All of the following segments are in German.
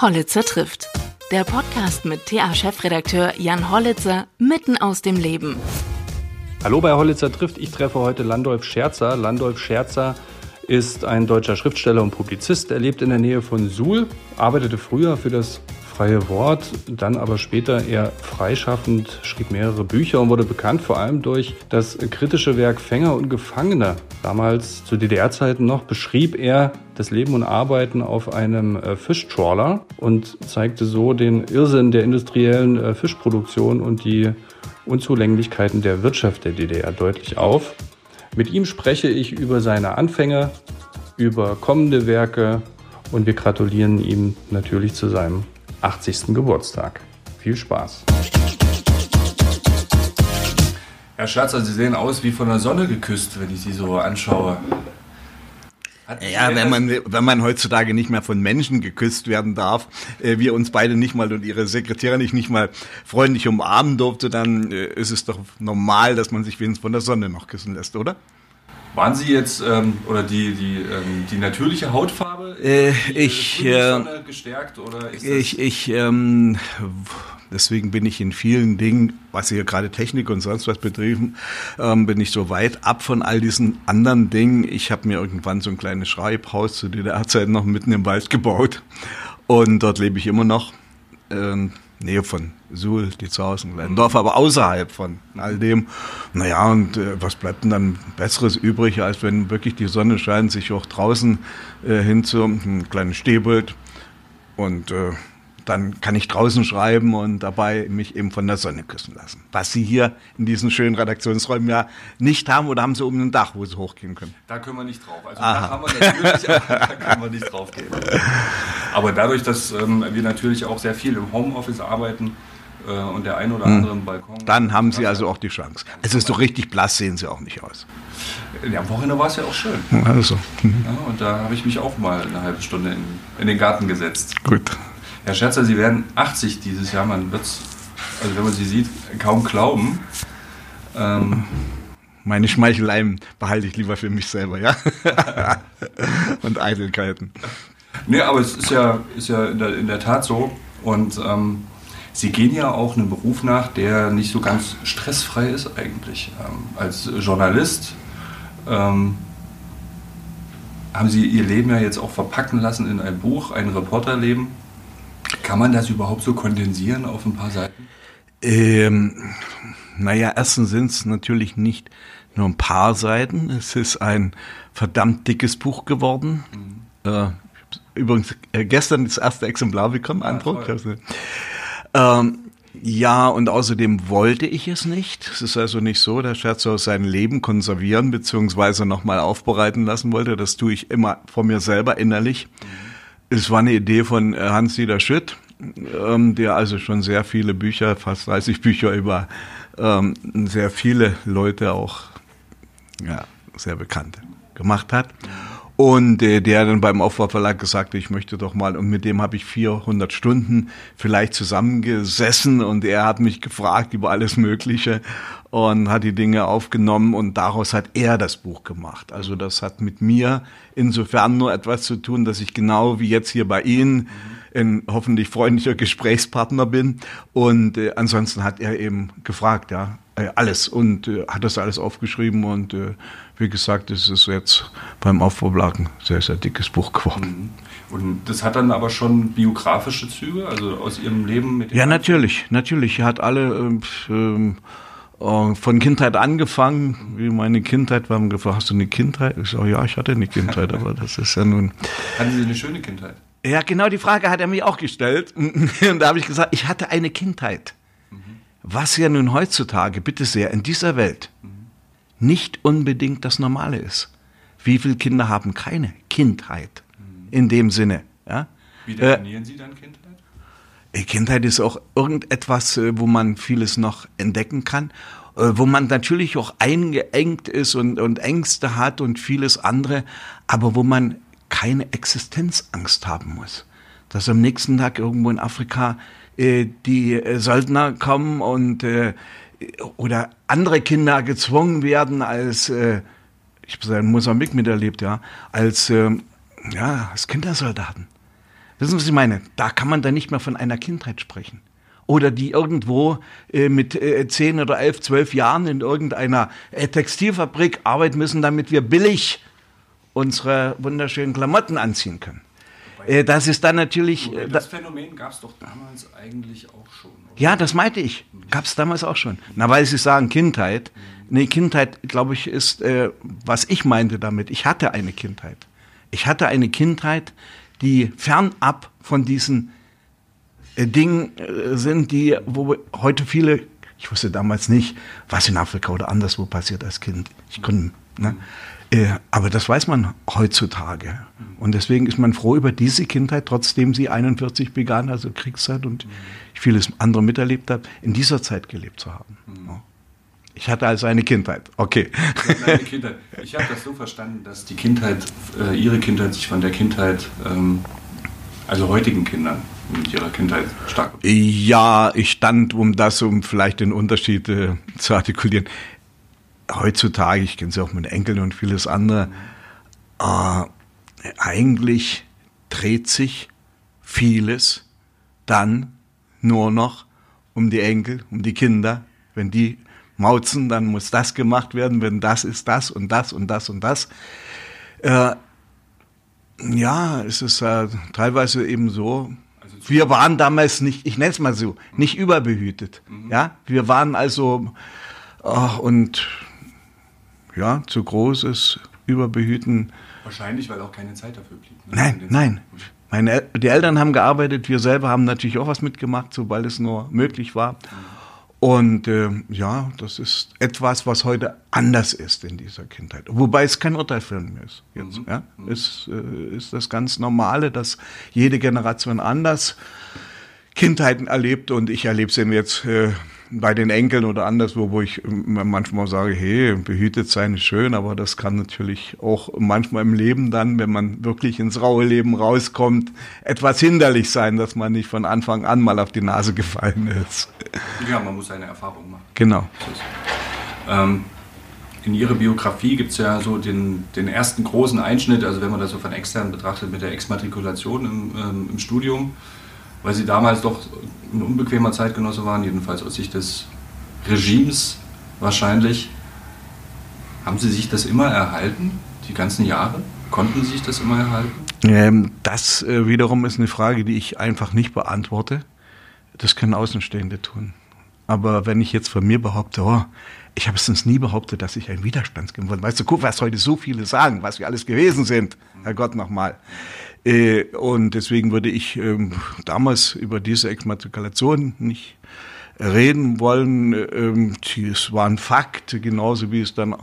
Hollitzer trifft. Der Podcast mit TA-Chefredakteur Jan Hollitzer mitten aus dem Leben. Hallo bei Hollitzer trifft. Ich treffe heute Landolf Scherzer. Landolf Scherzer ist ein deutscher Schriftsteller und Publizist. Er lebt in der Nähe von Suhl, arbeitete früher für das freie Wort, dann aber später eher freischaffend, schrieb mehrere Bücher und wurde bekannt vor allem durch das kritische Werk Fänger und Gefangene. Damals zu DDR-Zeiten noch beschrieb er das Leben und Arbeiten auf einem äh, Fischtrawler und zeigte so den Irrsinn der industriellen äh, Fischproduktion und die Unzulänglichkeiten der Wirtschaft der DDR deutlich auf. Mit ihm spreche ich über seine Anfänge, über kommende Werke und wir gratulieren ihm natürlich zu seinem 80. Geburtstag. Viel Spaß. Herr Scherzer, Sie sehen aus wie von der Sonne geküsst, wenn ich Sie so anschaue. Ja, wenn man, wenn man heutzutage nicht mehr von Menschen geküsst werden darf, äh, wir uns beide nicht mal und Ihre Sekretärin nicht, nicht mal freundlich umarmen durfte, dann äh, ist es doch normal, dass man sich wenigstens von der Sonne noch küssen lässt, oder? Waren Sie jetzt, ähm, oder die, die, ähm, die natürliche Hautfarbe? Äh, ich, äh, gestärkt, oder ist ich, ich, ähm, deswegen bin ich in vielen Dingen, was hier gerade Technik und sonst was betrieben, ähm, bin ich so weit ab von all diesen anderen Dingen. Ich habe mir irgendwann so ein kleines Schreibhaus zu DDR-Zeiten noch mitten im Wald gebaut und dort lebe ich immer noch. Ähm, Nähe von Suhl, die zu Hause, ein kleines Dorf, aber außerhalb von all dem. Naja, und äh, was bleibt denn dann Besseres übrig, als wenn wirklich die Sonne scheint, sich auch draußen äh, hinzu, ein kleines Stehbild und äh, dann kann ich draußen schreiben und dabei mich eben von der Sonne küssen lassen. Was Sie hier in diesen schönen Redaktionsräumen ja nicht haben oder haben Sie oben ein Dach, wo Sie hochgehen können? Da können wir nicht drauf. Also Aha. da haben wir natürlich, aber da können wir nicht drauf gehen. Aber dadurch, dass ähm, wir natürlich auch sehr viel im Homeoffice arbeiten, äh, und der ein oder hm. andere hm. Balkon. Dann haben Sie also auch die Chance. Es ist so richtig blass, sehen Sie auch nicht aus. Ja, am Wochenende war es ja auch schön. Also. Mhm. Ja, und da habe ich mich auch mal eine halbe Stunde in, in den Garten gesetzt. Gut. Herr Scherzer, Sie werden 80 dieses Jahr. Man wird es, also wenn man Sie sieht, kaum glauben. Ähm, Meine Schmeicheleien behalte ich lieber für mich selber, ja? Und Eitelkeiten. Nee, aber es ist ja, ist ja in, der, in der Tat so. Und ähm, Sie gehen ja auch einem Beruf nach, der nicht so ganz stressfrei ist eigentlich. Ähm, als Journalist ähm, haben Sie Ihr Leben ja jetzt auch verpacken lassen in ein Buch, ein Reporterleben. Kann man das überhaupt so kondensieren auf ein paar Seiten? Ähm, naja, erstens sind es natürlich nicht nur ein paar Seiten. Es ist ein verdammt dickes Buch geworden. Mhm. Äh, übrigens äh, gestern das erste Exemplar bekommen, ja, Eindruck. Ähm, ja, und außerdem wollte ich es nicht. Es ist also nicht so, dass Scherzo sein Leben konservieren bzw. nochmal aufbereiten lassen wollte. Das tue ich immer vor mir selber innerlich. Mhm. Es war eine Idee von äh, Hans-Dieter Schütt, ähm, der also schon sehr viele Bücher, fast 30 Bücher über ähm, sehr viele Leute auch, ja, sehr bekannte gemacht hat. Und äh, der dann beim Aufbauverlag gesagt ich möchte doch mal, und mit dem habe ich 400 Stunden vielleicht zusammengesessen und er hat mich gefragt über alles Mögliche und hat die Dinge aufgenommen und daraus hat er das Buch gemacht. Also das hat mit mir insofern nur etwas zu tun, dass ich genau wie jetzt hier bei Ihnen ein hoffentlich freundlicher Gesprächspartner bin und äh, ansonsten hat er eben gefragt, ja, äh, alles und äh, hat das alles aufgeschrieben und äh, wie gesagt, es ist jetzt beim Aufbaublagen ein sehr, sehr dickes Buch geworden. Mhm. Und das hat dann aber schon biografische Züge, also aus Ihrem Leben mit Ja, natürlich, natürlich. Er hat alle ähm, äh, von Kindheit angefangen, wie meine Kindheit, wir haben gefragt, hast du eine Kindheit? Ich sage, ja, ich hatte eine Kindheit, aber das ist ja nun... Hatten Sie eine schöne Kindheit? Ja, genau die Frage hat er mir auch gestellt. Und da habe ich gesagt, ich hatte eine Kindheit. Mhm. Was ja nun heutzutage, bitte sehr, in dieser Welt mhm. Nicht unbedingt das Normale ist. Wie viele Kinder haben keine Kindheit in dem Sinne? Ja? Wie definieren äh, Sie dann Kindheit? Kindheit ist auch irgendetwas, äh, wo man vieles noch entdecken kann, äh, wo man natürlich auch eingeengt ist und, und Ängste hat und vieles andere, aber wo man keine Existenzangst haben muss. Dass am nächsten Tag irgendwo in Afrika äh, die äh, Söldner kommen und äh, oder andere Kinder gezwungen werden als äh, ich habe es in Mosambik miterlebt, ja, als äh, ja als Kindersoldaten Wissen Sie, was ich meine? Da kann man dann nicht mehr von einer Kindheit sprechen. Oder die irgendwo äh, mit äh, 10 oder 11, 12 Jahren in irgendeiner äh, Textilfabrik arbeiten müssen, damit wir billig unsere wunderschönen Klamotten anziehen können. Äh, das ist dann natürlich. Äh, Das da, Phänomen gab es doch damals eigentlich auch schon. oder? ja, das meinte ich. Gab es damals auch schon. Na, weil Sie sagen Kindheit. Nee, Kindheit, glaube ich, ist, äh, was ich meinte damit. Ich hatte eine Kindheit. Ich hatte eine Kindheit, die fernab von diesen äh, Dingen äh, sind, die, wo heute viele, ich wusste damals nicht, was in Afrika oder anderswo passiert als Kind. Ich konnte, ne? Äh, aber das weiß man heutzutage. Und deswegen ist man froh über diese Kindheit, trotzdem sie 41 begann, also Kriegszeit und vieles andere miterlebt habe, in dieser Zeit gelebt zu haben. Ja. Ich hatte also eine Kindheit. Okay. Meine Kindheit. Ich habe das so verstanden, dass die Kindheit, äh, ihre Kindheit sich von der Kindheit, ähm, also heutigen Kindern mit ihrer Kindheit stark. Ja, ich stand, um das, um vielleicht den Unterschied äh, zu artikulieren. Heutzutage, ich kenne es ja auch mit Enkeln und vieles andere, äh, eigentlich dreht sich vieles dann nur noch um die Enkel, um die Kinder. Wenn die mauzen, dann muss das gemacht werden, wenn das ist das und das und das und das. Äh, ja, es ist äh, teilweise eben so. Wir waren damals nicht, ich nenne es mal so, nicht überbehütet. Ja, wir waren also äh, und ja, zu großes Überbehüten. Wahrscheinlich, weil auch keine Zeit dafür blieb. ne? In Nein, nein. Meine, die Eltern haben gearbeitet, wir selber haben natürlich auch was mitgemacht, sobald es nur möglich war. Und ähm, ja, das ist etwas, was heute anders ist in dieser Kindheit. Wobei es kein Urteil für mich ist. Jetzt, ja? Es äh, ist das ganz Normale, dass jede Generation anders Kindheiten erlebt und ich erlebe es eben jetzt äh, bei den Enkeln oder anderswo, wo ich ähm, manchmal sage, hey, behütet sein ist schön, aber das kann natürlich auch manchmal im Leben dann, wenn man wirklich ins raue Leben rauskommt, etwas hinderlich sein, dass man nicht von Anfang an mal auf die Nase gefallen ist. Ja, man muss seine Erfahrung machen. Genau. Ähm, in Ihrer Biografie gibt es ja so den, den ersten großen Einschnitt, also wenn man das so von extern betrachtet, mit der Exmatrikulation im, ähm, im Studium, weil Sie damals doch ein unbequemer Zeitgenosse waren, jedenfalls aus Sicht des Regimes wahrscheinlich. Haben Sie sich das immer erhalten, die ganzen Jahre? Konnten Sie sich das immer erhalten? Ähm, das äh, wiederum ist eine Frage, die ich einfach nicht beantworte. Das können Außenstehende tun. Aber wenn ich jetzt von mir behaupte, oh, ich habe es sonst nie behauptet, dass ich ein Widerstandskind bin. Weißt du, guck, was heute so viele sagen, was wir alles gewesen sind. Herrgott nochmal. Äh, und deswegen würde ich ähm, damals über diese Exmatrikulation nicht reden wollen. Ähm, es war ein Fakt, genauso wie es dann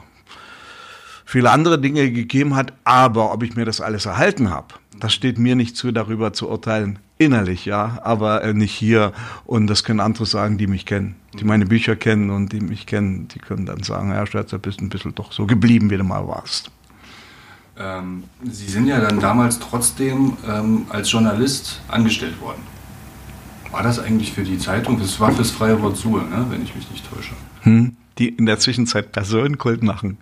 viele andere Dinge gegeben hat, aber ob ich mir das alles erhalten habe, das steht mir nicht zu, darüber zu urteilen. Innerlich, ja, aber äh, nicht hier. Und das können andere sagen, die mich kennen, die meine Bücher kennen und die mich kennen. Die können dann sagen, Herr Scherzer, bist ein bisschen doch so geblieben, wie du mal warst. Ähm, Sie sind ja dann damals trotzdem ähm, als Journalist angestellt worden. War das eigentlich für die Zeitung? Das war fürs Freie Wort Suhl, ne? wenn ich mich nicht täusche. Hm? Die in der Zwischenzeit Personenkult machen.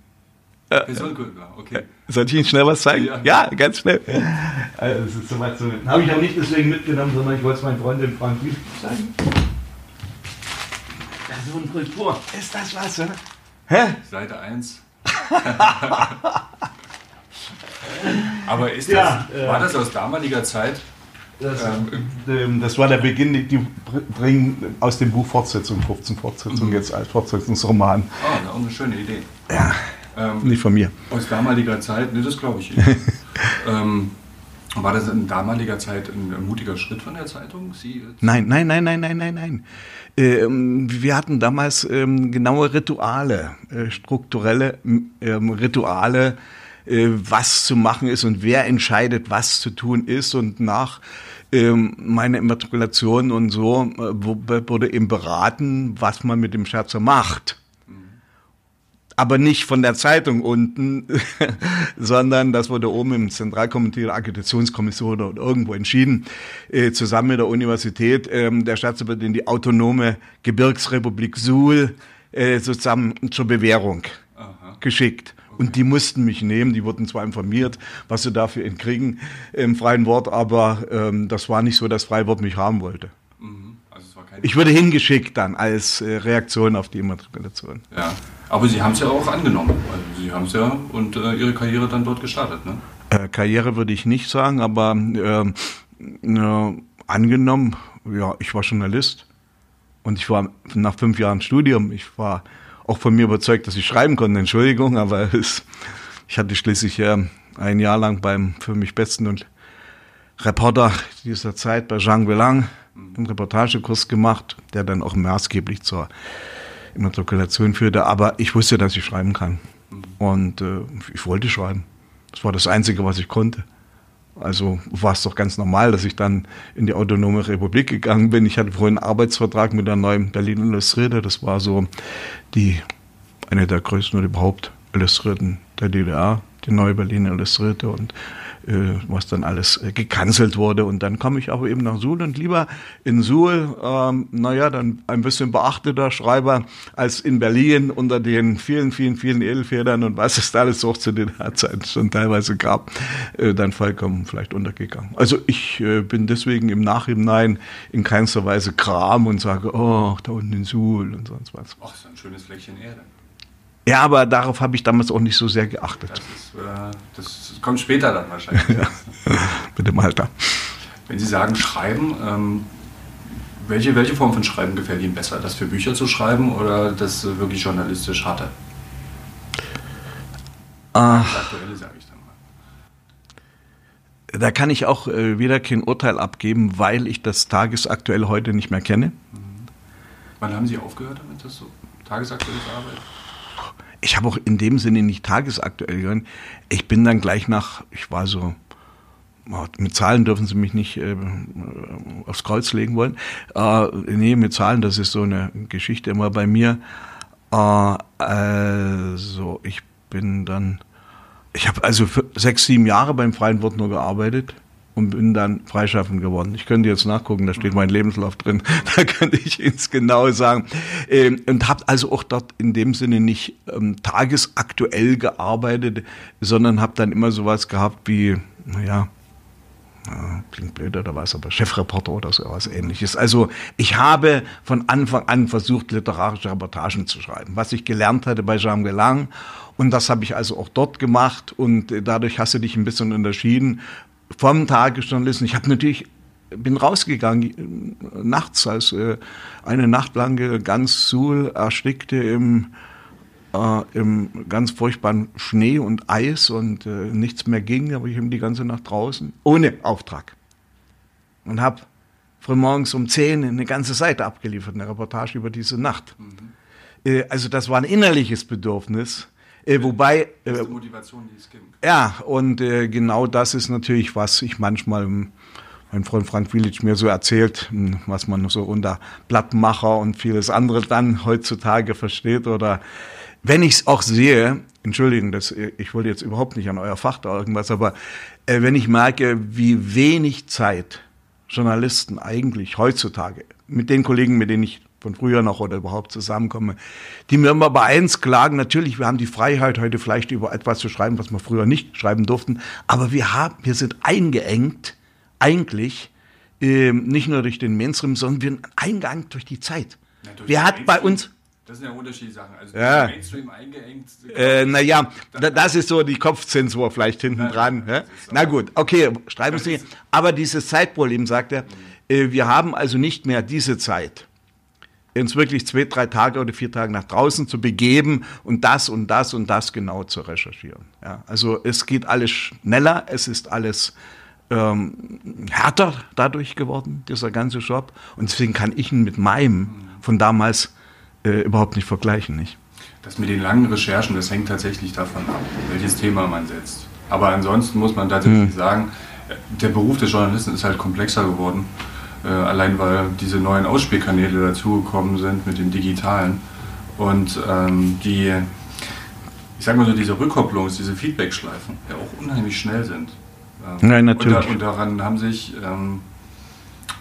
Personenkult, okay. Soll ich Ihnen schnell was zeigen? Ja. Ja, ganz schnell. Also, das ist soweit so. Habe ich auch nicht deswegen mitgenommen, sondern ich wollte es meinen Freundin Frank Wies zeigen. Personenkultur. Ist das was, oder? Hä? Seite 1. Aber ist das, Ja, äh, war das aus damaliger Zeit? Das, Ähm, ähm, das war der Beginn, die, die br- bringen aus dem Buch Fortsetzung, 15 Fortsetzung jetzt als Fortsetzungsroman. Oh, eine schöne Idee. Ja, Ähm, nicht von mir. aus damaliger Zeit, ne, das glaube ich. Ähm, war das in damaliger Zeit ein mutiger Schritt von der Zeitung? Sie? Nein, nein, nein, nein, nein, nein, nein. Ähm, wir hatten damals ähm, genaue Rituale, äh, strukturelle ähm, Rituale, was zu machen ist und wer entscheidet, was zu tun ist. Und nach ähm, meiner Immatrikulation und so äh, wurde eben beraten, was man mit dem Scherzer macht. Aber nicht von der Zeitung unten, sondern das wurde oben im Zentralkomitee der Akkreditationskommission oder irgendwo entschieden, äh, zusammen mit der Universität. Ähm, der Scherzer wird in die autonome Gebirgsrepublik Suhl äh, sozusagen zur Bewährung Aha. geschickt. Und die mussten mich nehmen, die wurden zwar informiert, was sie dafür kriegen im freien Wort, aber ähm, das war nicht so, dass freie Wort mich haben wollte. Mhm. Also ich wurde hingeschickt dann als äh, Reaktion auf die Immatrikulation. Ja, aber Sie haben es ja auch angenommen. Also Sie haben es ja und äh, Ihre Karriere dann dort gestartet, ne? Äh, Karriere würde ich nicht sagen, aber ähm, äh, angenommen, ja, ich war Journalist und ich war nach fünf Jahren Studium, ich war auch von mir überzeugt, dass ich schreiben konnte, Entschuldigung, aber es, ich hatte schließlich äh, ein Jahr lang beim für mich besten und Reporter dieser Zeit bei Jean Belang einen Reportagekurs gemacht, der dann auch maßgeblich zur Immatrikulation führte, aber ich wusste, dass ich schreiben kann. Und äh, ich wollte schreiben. Das war das Einzige, was ich konnte. Also war es doch ganz normal, dass ich dann in die Autonome Republik gegangen bin. Ich hatte vorhin einen Arbeitsvertrag mit der neuen Berlin Illustrierte. Das war so die eine der größten oder überhaupt Illustrierten der DDR, die neue Berlin Illustrierte. Und was dann alles äh, gecancelt wurde. Und dann komme ich aber eben nach Suhl und lieber in Suhl, ähm, naja, dann ein bisschen beachteter Schreiber als in Berlin unter den vielen, vielen, vielen Edelfedern und was es da alles auch zu den Zeiten schon teilweise gab, äh, dann vollkommen vielleicht untergegangen. Also ich äh, bin deswegen im Nachhinein in keinster Weise Kram und sage, oh, da unten in Suhl und sonst was. Ach, so ein schönes Fleckchen Erde. Ja, aber darauf habe ich damals auch nicht so sehr geachtet. Das, ist, äh, das kommt später dann wahrscheinlich. ja, mit dem Alter. Wenn Sie sagen Schreiben, ähm, welche, welche Form von Schreiben gefällt Ihnen besser? Das für Bücher zu schreiben oder das wirklich journalistisch harte? Ah. Das Aktuelle sage ich dann mal. Da kann ich auch äh, wieder kein Urteil abgeben, weil ich das tagesaktuell heute nicht mehr kenne. Mhm. Wann haben Sie aufgehört damit, das so tagesaktuell zu arbeiten? Ich habe auch in dem Sinne nicht tagesaktuell gehört. Ich bin dann gleich nach, ich war so, mit Zahlen dürfen Sie mich nicht äh, aufs Kreuz legen wollen. Äh, nee, mit Zahlen, das ist so eine Geschichte immer bei mir. Äh, also ich bin dann, ich habe also sechs, sieben Jahre beim Freien Wort nur gearbeitet und bin dann freischaffend geworden. Ich könnte jetzt nachgucken, da steht mein Lebenslauf drin, da könnte ich Ihnen genau sagen. Ähm, und habe also auch dort in dem Sinne nicht ähm, tagesaktuell gearbeitet, sondern habe dann immer sowas gehabt wie, naja, ja, klingt blöd oder was, aber Chefreporter oder so was ähnliches. Also ich habe von Anfang an versucht, literarische Reportagen zu schreiben, was ich gelernt hatte bei Jean Gelang. Und das habe ich also auch dort gemacht und äh, dadurch hast du dich ein bisschen unterschieden vom Tagesjournalisten. Ich habe natürlich bin rausgegangen nachts, als äh, eine Nacht lang ganz Suhl erstickte im, äh, im ganz furchtbaren Schnee und Eis und äh, nichts mehr ging. Da war ich eben die ganze Nacht draußen, ohne Auftrag. Und habe frühmorgens um 10 eine ganze Seite abgeliefert, eine Reportage über diese Nacht. Mhm. Äh, also das war ein innerliches Bedürfnis äh, wobei. Das ist die Motivation, die es gibt. Ja, und äh, genau das ist natürlich, was ich manchmal mein Freund Frank Willic mir so erzählt, was man so unter Blattmacher und vieles andere dann heutzutage versteht. Oder wenn ich es auch sehe, Entschuldigung, das, ich wollte jetzt überhaupt nicht an euer Fach da irgendwas, aber äh, wenn ich merke, wie wenig Zeit Journalisten eigentlich heutzutage mit den Kollegen, mit denen ich von früher noch oder überhaupt zusammenkomme, die mir immer bei eins klagen, natürlich, wir haben die Freiheit, heute vielleicht über etwas zu schreiben, was wir früher nicht schreiben durften, aber wir haben, wir sind eingeengt, eigentlich, äh, nicht nur durch den Mainstream, sondern wir sind eingeengt durch die Zeit. Ja, durch wir hat bei uns, das sind ja unterschiedliche Sachen. Also ja. Mainstream eingeengt. Äh, naja, das ist so die Kopfzensur vielleicht hinten dran. Ja? Na gut, okay, schreiben Sie. Aber dieses Zeitproblem, sagt er, mhm. äh, wir haben also nicht mehr diese Zeit uns wirklich zwei, drei Tage oder vier Tage nach draußen zu begeben und das und das und das genau zu recherchieren. Ja, also es geht alles schneller, es ist alles ähm, härter dadurch geworden, dieser ganze Job. Und deswegen kann ich ihn mit meinem von damals äh, überhaupt nicht vergleichen. Nicht? Das mit den langen Recherchen, das hängt tatsächlich davon ab, welches Thema man setzt. Aber ansonsten muss man tatsächlich hm. sagen, der Beruf des Journalisten ist halt komplexer geworden. Äh, allein weil diese neuen Ausspielkanäle dazugekommen sind mit dem Digitalen. Und ähm, die, ich sag mal so, diese Rückkopplungs-, diese Feedback-Schleifen ja auch unheimlich schnell sind. Ähm, Nein, natürlich. Und, da, und, daran haben sich, ähm,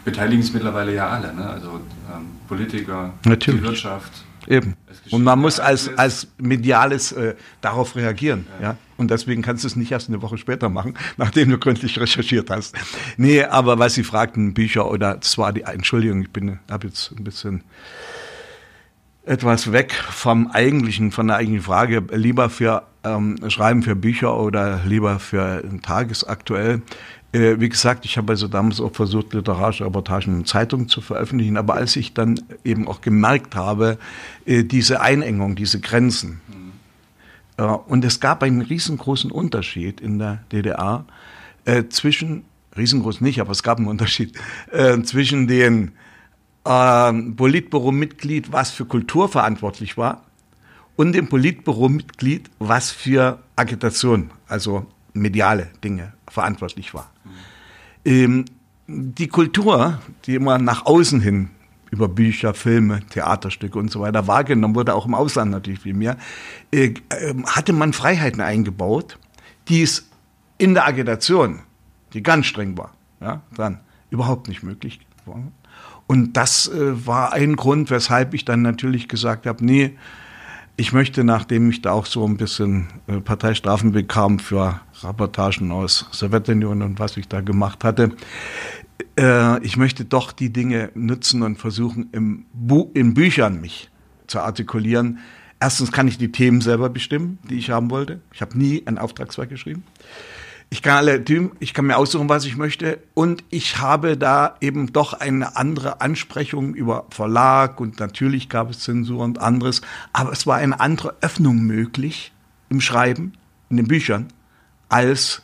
beteiligen sich mittlerweile ja alle, ne? also ähm, Politiker, natürlich. die Wirtschaft, Eben. Und man muss als, als Mediales äh, darauf reagieren. Ja. ja. Und deswegen kannst du es nicht erst eine Woche später machen, nachdem du gründlich recherchiert hast. Nee, aber was Sie fragten, Bücher oder, das war die, Entschuldigung, ich bin, habe jetzt ein bisschen etwas weg vom eigentlichen, von der eigentlichen Frage, lieber für ähm, Schreiben für Bücher oder lieber für tagesaktuell. Äh, wie gesagt, ich habe also damals auch versucht, literarische Reportagen in Zeitungen zu veröffentlichen, aber als ich dann eben auch gemerkt habe, äh, diese Einengung, diese Grenzen, und es gab einen riesengroßen Unterschied in der DDR äh, zwischen, riesengroß nicht, aber es gab einen Unterschied, äh, zwischen den ähm, Politbüro-Mitglied, was für Kultur verantwortlich war, und dem Politbüro-Mitglied, was für Agitation, also mediale Dinge verantwortlich war. Ähm, die Kultur, die immer nach außen hin über Bücher, Filme, Theaterstücke und so weiter wahrgenommen wurde, auch im Ausland natürlich viel mehr, äh, äh, hatte man Freiheiten eingebaut, die es in der Agitation, die ganz streng war, ja, dann überhaupt nicht möglich war. Und das äh, war ein Grund, weshalb ich dann natürlich gesagt habe, nee, ich möchte, nachdem ich da auch so ein bisschen äh, Parteistrafen bekam für Reportagen aus Sowjetunion und was ich da gemacht hatte, äh, ich möchte doch die Dinge nutzen und versuchen, im Bu in Büchern mich zu artikulieren. Erstens kann ich die Themen selber bestimmen, die ich haben wollte. Ich habe nie ein Auftragswerk geschrieben. Ich kann alle ich kann mir aussuchen, was ich möchte. Und ich habe da eben doch eine andere Ansprechung über Verlag und natürlich gab es Zensur und anderes. Aber es war eine andere Öffnung möglich im Schreiben, in den Büchern, als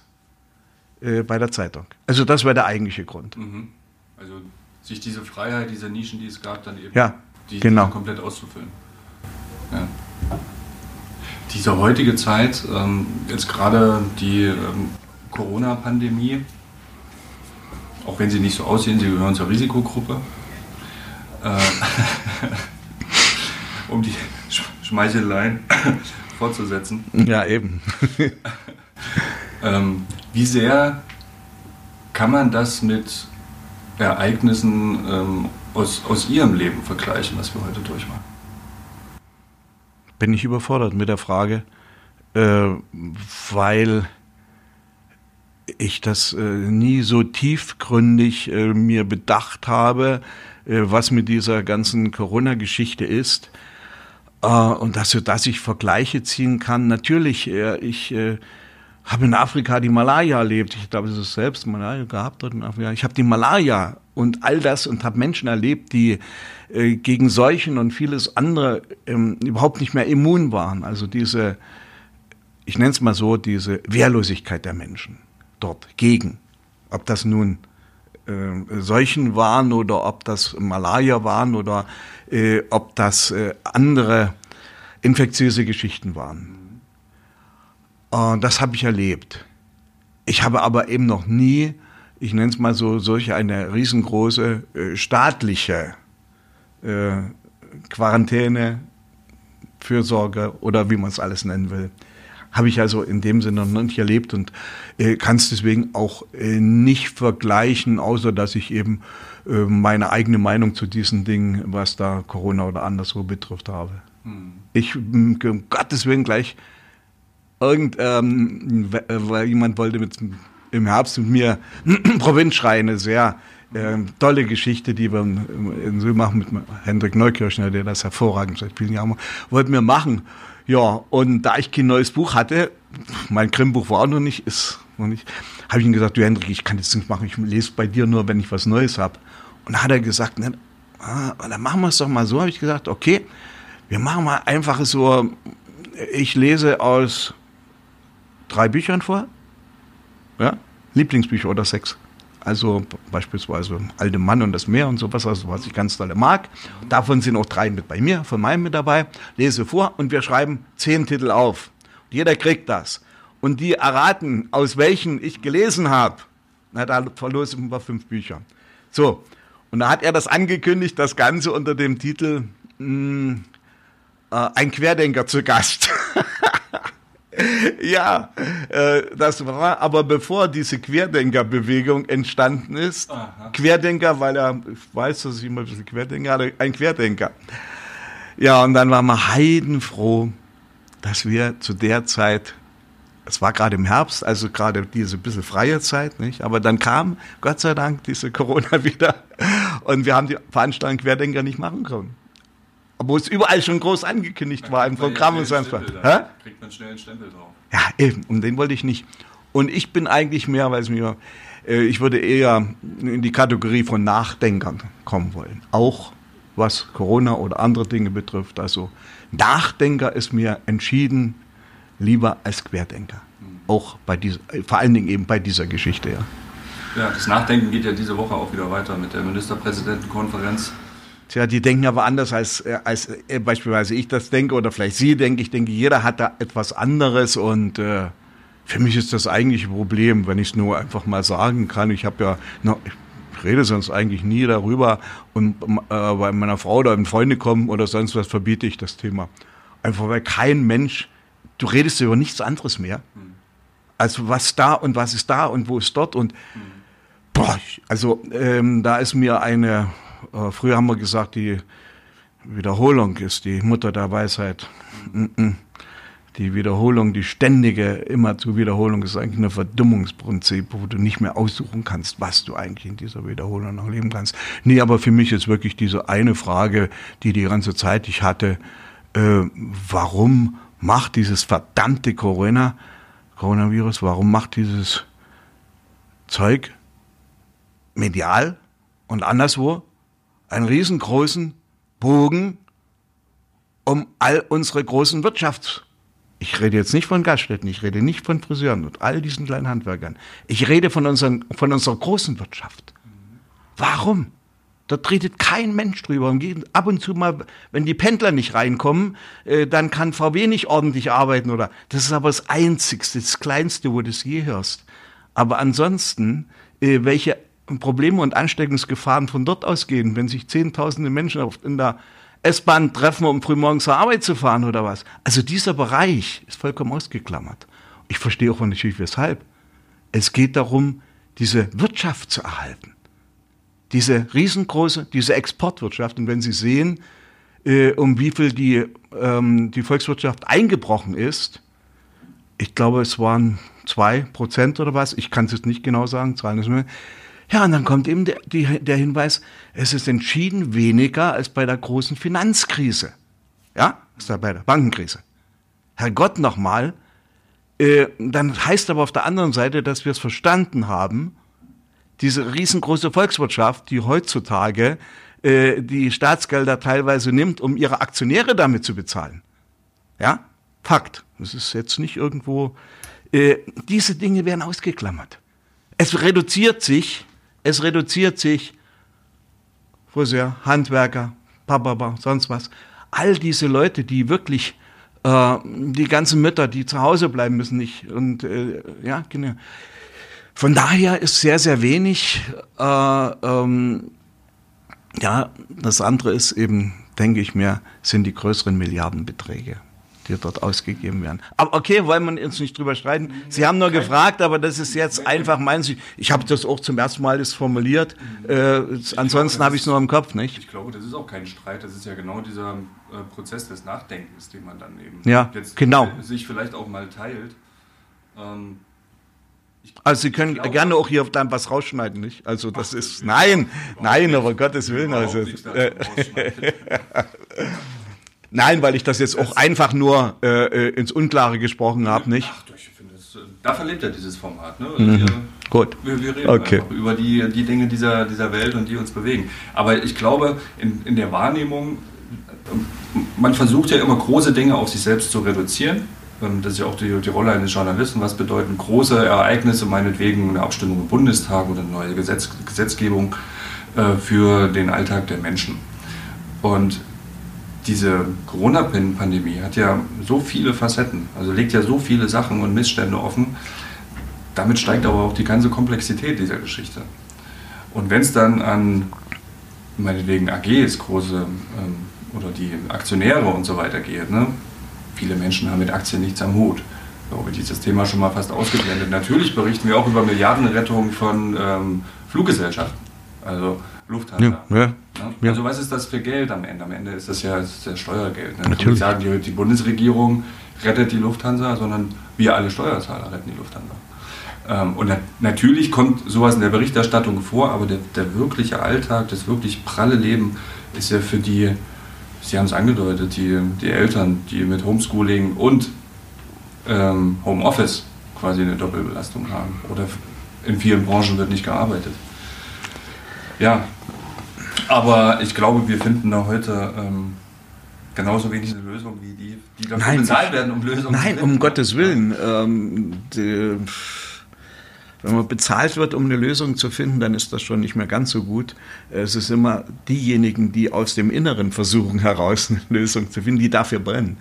äh, bei der Zeitung. Also das war der eigentliche Grund. Mhm. Also sich diese Freiheit, diese Nischen, die es gab, dann eben ja, die, genau. komplett auszufüllen. Ja. Diese heutige Zeit, ähm, jetzt gerade die ähm, Corona-Pandemie, auch wenn sie nicht so aussehen, sie gehören zur Risikogruppe, äh, um die Schmeicheleien fortzusetzen. Ja, eben. ähm, wie sehr kann man das mit Ereignissen ähm, aus, aus Ihrem Leben vergleichen, was wir heute durchmachen? Bin ich überfordert mit der Frage, äh, weil ich das äh, nie so tiefgründig äh, mir bedacht habe, äh, was mit dieser ganzen Corona-Geschichte ist. Äh, und dass, dass ich Vergleiche ziehen kann. Natürlich, äh, ich habe in Afrika die Malaria erlebt. Ich glaube, es ist selbst Malaria gehabt dort in Afrika. Ich habe die Malaria und all das und habe Menschen erlebt, die äh, gegen Seuchen und vieles andere ähm, überhaupt nicht mehr immun waren. Also diese, ich nenne es mal so, diese Wehrlosigkeit der Menschen dort gegen. Ob das nun äh, Seuchen waren oder ob das Malaria waren oder äh, ob das äh, andere infektiöse Geschichten waren. Äh, das habe ich erlebt. Ich habe aber eben noch nie, ich nenne es mal so, solche eine riesengroße äh, staatliche äh, Quarantäne, Fürsorge oder wie man es alles nennen will, habe ich also in dem Sinne noch nicht erlebt und äh, kann es deswegen auch äh, nicht vergleichen, außer dass ich eben äh, meine eigene Meinung zu diesen Dingen, was da Corona oder anderswo betrifft, habe. Hm. Ich, um Gottes Willen, gleich irgend, ähm, weil jemand wollte mit, im Herbst mit mir Provinzschreine sehr äh, tolle Geschichte, die wir in Süd machen mit Hendrik Neukirchner, der das hervorragend seit vielen Jahren wollten wir machen. Ja, und da ich kein neues Buch hatte, mein Grimmbuch war auch noch nicht, ist noch nicht, habe ich ihm gesagt, du Hendrik, ich kann jetzt nichts machen, ich lese bei dir nur, wenn ich was Neues habe. Und da hat er gesagt, ne, ah, dann machen wir es doch mal so, habe ich gesagt, okay, wir machen mal einfach so, ich lese aus drei Büchern vor, ja, Lieblingsbücher oder sechs. Also beispielsweise Alte Mann und das Meer und sowas, also was ich ganz toll mag. Davon sind auch drei mit bei mir, von meinem mit dabei. Lese vor und wir schreiben zehn Titel auf. Jeder kriegt das. Und die erraten, aus welchen ich gelesen habe. Na, da verlosen wir fünf Bücher. So. Und da hat er das angekündigt, das Ganze unter dem Titel mh, hm, äh, Ein Querdenker zu Gast. ja, äh, das war aber bevor diese Querdenkerbewegung entstanden ist. Aha. Querdenker, weil er, ich weiß, dass ich immer ein bisschen Querdenker hatte, ein Querdenker. Ja, und dann waren wir heidenfroh, dass wir zu der Zeit, es war gerade im Herbst, also gerade diese bisschen freie Zeit, nicht? Aber dann kam, Gott sei Dank, diese Corona wieder und wir haben die Veranstaltung Querdenker nicht machen können. Obwohl es überall schon groß angekündigt war im Programm und sonst was. Kriegt man schnell einen Stempel drauf. Ja, eben, und den wollte ich nicht. Und ich bin eigentlich mehr, weil es mir, äh, ich würde eher in die Kategorie von Nachdenkern kommen wollen. Auch was Corona oder andere Dinge betrifft. Also Nachdenker ist mir entschieden lieber als Querdenker. Auch bei dieser, vor allen Dingen eben bei dieser Geschichte, ja. Ja, das Nachdenken geht ja diese Woche auch wieder weiter mit der Ministerpräsidentenkonferenz. Tja, die denken aber anders, als, äh, als äh, beispielsweise ich das denke oder vielleicht Sie denken. Ich denke, jeder hat da etwas anderes und äh, für mich ist das eigentlich ein Problem, wenn ich es nur einfach mal sagen kann. Ich habe ja noch, ich rede sonst eigentlich nie darüber und äh, bei meiner Frau oder wenn Freunde kommen oder sonst was verbiete ich das Thema. Einfach weil kein Mensch, du redest über nichts anderes mehr. Also was da und was ist da und wo ist dort und boah, also ähm, da ist mir eine äh, früher haben wir gesagt, die Wiederholung ist die Mutter der Weisheit. Die Wiederholung, die ständige, immer zu Wiederholung ist eigentlich ein Verdummungsprinzip, wo du nicht mehr aussuchen kannst, was du eigentlich in dieser Wiederholung noch leben kannst. Nee, aber für mich ist wirklich diese eine Frage, die die ganze Zeit ich hatte, äh, warum macht dieses verdammte Corona, Coronavirus, warum macht dieses Zeug medial und anderswo einen riesengroßen Bogen um all unsere großen Wirtschafts... Ich rede jetzt nicht von Gaststätten, ich rede nicht von Friseuren und all diesen kleinen Handwerkern. Ich rede von, unseren, von unserer großen Wirtschaft. Warum? Dort redet kein Mensch drüber. Und ab und zu mal, wenn die Pendler nicht reinkommen, äh, dann kann VW nicht ordentlich arbeiten oder. Das ist aber das Einzigste, das Kleinste, wo du es je hörst. Aber ansonsten, äh, welche Probleme und Ansteckungsgefahren von dort ausgehen, wenn sich zehntausende Menschen in der S-Bahn treffen, um frühmorgens zur Arbeit zu fahren oder was. Also dieser Bereich ist vollkommen ausgeklammert. Ich verstehe auch natürlich weshalb. Es geht darum, diese Wirtschaft zu erhalten. Diese riesengroße, diese Exportwirtschaft. Und wenn Sie sehen, äh, um wie viel die, ähm, die Volkswirtschaft eingebrochen ist, ich glaube, es waren zwei Prozent oder was, ich kann es jetzt nicht genau sagen, Zahlen ist mehr, ja, und dann kommt eben der, die, der Hinweis, es ist entschieden weniger als bei der großen Finanzkrise. Ja, ist da bei der Bankenkrise. Herrgott nochmal, äh, dann heißt aber auf der anderen Seite, dass wir es verstanden haben, diese riesengroße Volkswirtschaft, die heutzutage äh, die Staatsgelder teilweise nimmt, um ihre Aktionäre damit zu bezahlen. Ja, Fakt. Das ist jetzt nicht irgendwo. Äh, diese Dinge werden ausgeklammert. Es reduziert sich es reduziert sich Friseur, Handwerker, Papa, sonst was. All diese Leute, die wirklich äh, die ganzen Mütter, die zu Hause bleiben müssen, nicht und äh, ja genau. Von daher ist sehr sehr wenig. Äh, ähm, ja, das andere ist eben, denke ich mir, sind die größeren Milliardenbeträge die dort ausgegeben werden. Aber okay, wollen wir uns nicht drüber streiten. Sie haben nur gefragt, aber das ist jetzt einfach meinen Sie. Ich habe das auch zum ersten Mal das formuliert. Äh, ansonsten habe ich es nur im Kopf, nicht? Ich glaube, das ist auch kein Streit. Das ist ja genau dieser äh, Prozess des Nachdenkens, den man dann eben ja, jetzt genau. sich vielleicht auch mal teilt. Ähm, also Sie können glaube, gerne auch hier dann was rausschneiden, nicht? Also das Ach, ist nein, nein, aber Gottes Willen, also. Äh, Nein, weil ich das jetzt auch einfach nur äh, äh ins Unklare gesprochen habe, nicht? Ach, ich finde, das, äh, da lebt ja dieses Format. Ne? Mhm. Wir, Gut. Wir, wir reden okay. über die, die Dinge dieser, dieser Welt und die uns bewegen. Aber ich glaube, in, in der Wahrnehmung, man versucht ja immer große Dinge auf sich selbst zu reduzieren. Ähm, das ist ja auch die, die Rolle eines Journalisten. Was bedeuten große Ereignisse, meinetwegen eine Abstimmung im Bundestag oder eine neue Gesetz, Gesetzgebung äh, für den Alltag der Menschen? Und diese Corona-Pandemie hat ja so viele Facetten, also legt ja so viele Sachen und Missstände offen. Damit steigt aber auch die ganze Komplexität dieser Geschichte. Und wenn es dann an meinetwegen AGs, große ähm, oder die Aktionäre und so weiter geht, ne? viele Menschen haben mit Aktien nichts am Hut. Ich glaube, dieses Thema schon mal fast ausgeblendet. Natürlich berichten wir auch über Milliardenrettungen von ähm, Fluggesellschaften. Also Lufthansa. Ja, ja, ja. Also was ist das für Geld am Ende? Am Ende ist das ja, das ja Steuergeld. Ne? Natürlich. sagen die, die Bundesregierung rettet die Lufthansa, sondern wir alle Steuerzahler retten die Lufthansa. Ähm, und nat natürlich kommt sowas in der Berichterstattung vor, aber der, der wirkliche Alltag, das wirklich pralle Leben ist ja für die, Sie haben es angedeutet, die, die Eltern, die mit Homeschooling und ähm, Homeoffice quasi eine Doppelbelastung haben. Oder in vielen Branchen wird nicht gearbeitet. Ja, aber ich glaube, wir finden da heute ähm, genauso wenig eine Lösung wie die, die dafür Nein, bezahlt werden, um Lösungen Nein, zu um finden. Gottes Willen. Ähm, die, wenn man bezahlt wird, um eine Lösung zu finden, dann ist das schon nicht mehr ganz so gut. Es ist immer diejenigen, die aus dem Inneren versuchen, heraus eine Lösung zu finden, die dafür brennen,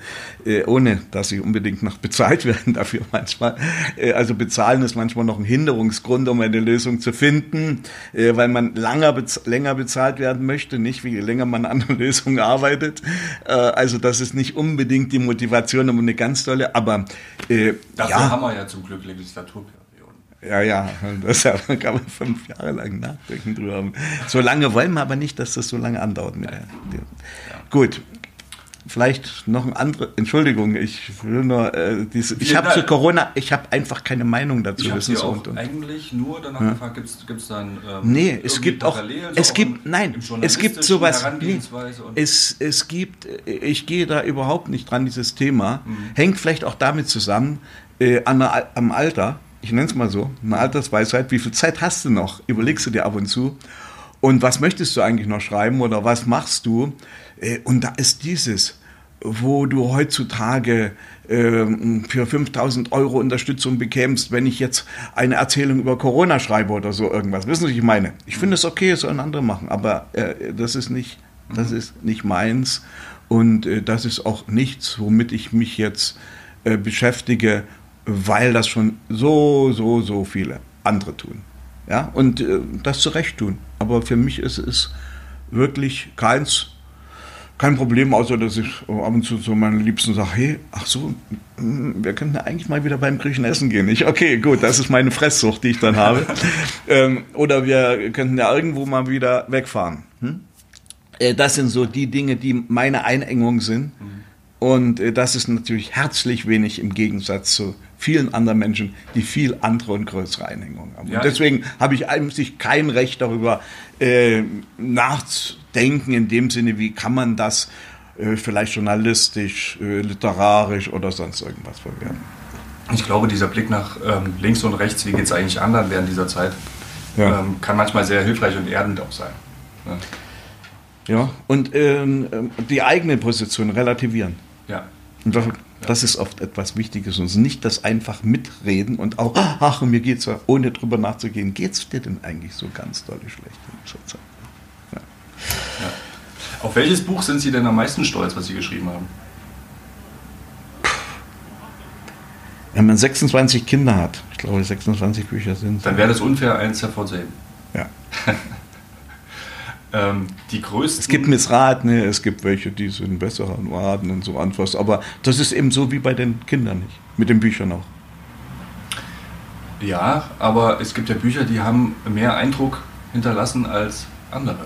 äh, ohne dass sie unbedingt noch bezahlt werden dafür manchmal. Äh, also bezahlen ist manchmal noch ein Hinderungsgrund, um eine Lösung zu finden, äh, weil man langer länger bezahlt werden möchte, nicht wie länger man an einer Lösung arbeitet. Also das ist nicht unbedingt die Motivation, um eine ganz tolle, aber äh, Dafür ja. haben wir ja zum Glück Legislaturperioden. Ja, ja, das da kann man fünf Jahre lang nachdenken drüber. So lange wollen wir aber nicht, dass das so lange andauert. Der. Gut, vielleicht noch ein anderes. Entschuldigung, ich will nur äh, diese. Ich habe zu. Corona, ich habe einfach keine Meinung dazu. Ich wissen Sie Sie, auch und, und. eigentlich nur danach gefragt, gibt es dann ähm, Nee, es gibt auch, es gibt, nein, es gibt sowas, nee, es, es gibt, ich gehe da überhaupt nicht dran, dieses Thema, Mhm. hängt vielleicht auch damit zusammen, äh, an am Alter, ich nenne es mal so, eine Altersweisheit, wie viel Zeit hast du noch, überlegst du dir ab und zu, und was möchtest du eigentlich noch schreiben oder was machst du, Äh, und da ist dieses, wo du heutzutage ähm, für 5000 Euro Unterstützung bekämst, wenn ich jetzt eine Erzählung über Corona schreibe oder so irgendwas. Wissen Sie, was ich meine? Ich finde es okay, es sollen andere machen, aber äh, das ist nicht, das ist nicht meins und äh, das ist auch nichts, womit ich mich jetzt beschäftige, weil das schon so, so, so viele andere tun. Ja, und äh, das zu Recht tun. Aber für mich ist es wirklich keins, kein Problem, außer dass ich ab und zu zu meinen Liebsten sage, hey, ach so, mm, wir könnten ja eigentlich mal wieder beim Griechen essen gehen. Ich, okay, gut, das ist meine Fresssucht, die ich dann habe. ähm, oder wir könnten ja irgendwo mal wieder wegfahren. Hm? Äh, Das sind so die Dinge, die meine Einengung sind. Und äh, das ist natürlich herzlich wenig im Gegensatz zu vielen anderen Menschen, die viel andere und größere Einengungen haben. Ja, und deswegen habe ich eigentlich kein Recht darüber äh, nachzudenken, in dem Sinne, wie kann man das äh, vielleicht journalistisch, äh, literarisch oder sonst irgendwas verwerten. Ich glaube, dieser Blick nach ähm, links und rechts, wie geht es eigentlich anderen während dieser Zeit, Ja. ähm, kann manchmal sehr hilfreich und erdend auch sein. Ne? Ja, und ähm, ähm, die eigene Position relativieren. Ja. Und das, das ist oft etwas Wichtiges und nicht das einfach mitreden und auch, ach, mir geht's ja, ohne drüber nachzugehen, geht's dir denn eigentlich so ganz doll schlecht in dieser Zeit? Auf welches Buch sind Sie denn am meisten stolz, was Sie geschrieben haben? Wenn man 26 Kinder hat, ich glaube 26 Bücher sind Dann wäre das unfair, eins hervorzuheben. ja. Ähm, die größten. Es gibt Missratene, es gibt welche, die sind besser an Raten und so etwas, aber das ist eben so wie bei den Kindern nicht, mit den Büchern auch. Ja, aber es gibt ja Bücher, die haben mehr Eindruck hinterlassen als andere.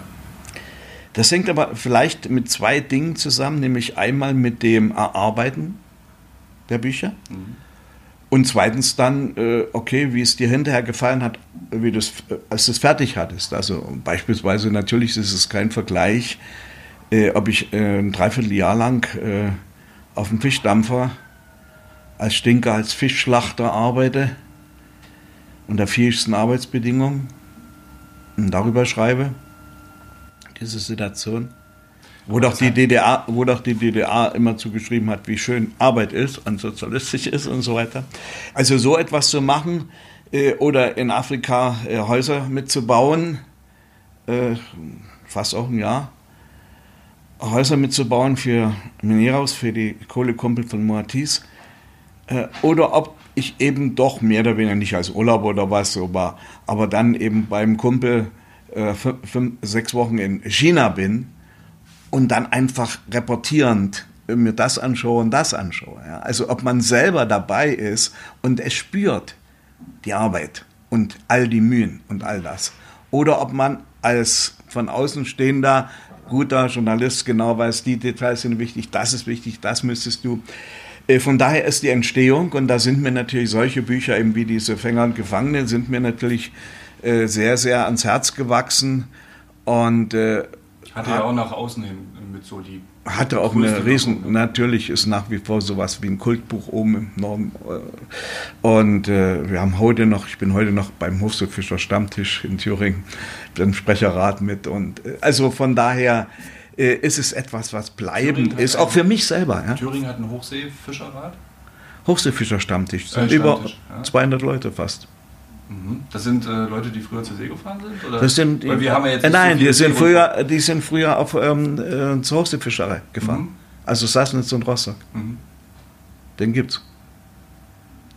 Das hängt aber vielleicht mit zwei Dingen zusammen, nämlich einmal mit dem Erarbeiten der Bücher und zweitens dann, äh, okay, wie es dir hinterher gefallen hat, wie das, äh, als du es fertig hattest. Also beispielsweise natürlich ist es kein Vergleich, äh, ob ich ein Dreivierteljahr lang auf dem Fischdampfer als Stinker, als Fischschlachter arbeite unter fähigsten Arbeitsbedingungen und darüber schreibe, diese Situation. Wo doch, die DDR, wo doch die DDR immer zugeschrieben hat, wie schön Arbeit ist und sozialistisch ist und so weiter. Also so etwas zu machen äh, oder in Afrika äh, Häuser mitzubauen, äh, fast auch ein Jahr, Häuser mitzubauen für Mineros, für die Kohlekumpel von Moatis, äh, oder ob ich eben doch mehr oder weniger nicht als Urlaub oder was so war, aber dann eben beim Kumpel äh, fünf, fünf, sechs Wochen in China bin und dann einfach reportierend mir das anschaue und das anschaue. Ja. Also ob man selber dabei ist und es spürt, die Arbeit und all die Mühen und all das. oder ob man als von außen stehender guter Journalist genau weiß, die Details sind wichtig, das ist wichtig, das müsstest du. Äh, von daher ist die Entstehung, und da sind mir natürlich solche Bücher eben wie diese Fänger und Gefangene, sind mir natürlich äh, sehr, sehr ans Herz gewachsen. Und äh, hatte ja auch nach außen hin mit so die hatte auch eine riesen, ne? natürlich ist nach wie vor sowas wie ein Kultbuch oben im Norden. Äh, und äh, wir haben heute noch, ich bin heute noch beim Hofsofischer Stammtisch in Thüringen, im Sprecherrat mit. Und äh, also von daher äh, ist es etwas, was bleibend ist, auch für mich selber. Ja? Thüringen hat einen Hochseefischerrat? Hochseefischer Stammtisch, sind äh, Stammtisch, über ja. 200 Leute fast. Mhm. Das sind äh, Leute, die früher zur See gefahren sind? Oder? Das sind, Weil wir haben ja jetzt äh, nein, so die, sind früher, die sind früher auf, ähm, äh, zur Hochseefischerei gefahren. Mhm. Also Sassnitz und Rostock. Mhm. Den gibt's.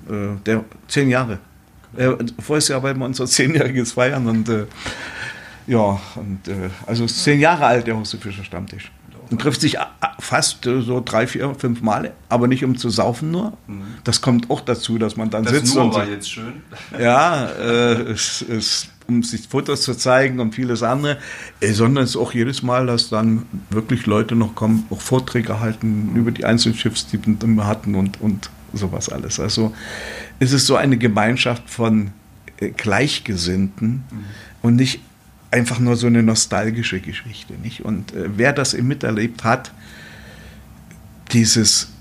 Äh, der, zehn Jahre. Äh, vorher Jahr wir unser zehnjähriges feiern und äh, ja, und, äh, also zehn Jahre alt der Hochseefischer Stammtisch. Und trifft sich fast äh, so drei, vier, fünf Mal, aber nicht um zu saufen nur. Mhm. Das kommt auch dazu, dass man dann das sitzt. Nur und war jetzt schön. Ja, äh, es, es, um sich Fotos zu zeigen und vieles andere, äh, sondern es ist auch jedes Mal, dass dann wirklich Leute noch kommen, auch Vorträge halten über die einzelnen Schiffstypen, die wir hatten und, und sowas alles. Also es ist so eine Gemeinschaft von äh, Gleichgesinnten mhm. und nicht einfach nur so eine nostalgische Geschichte. Nicht? Und äh, wer das eben miterlebt hat, dieses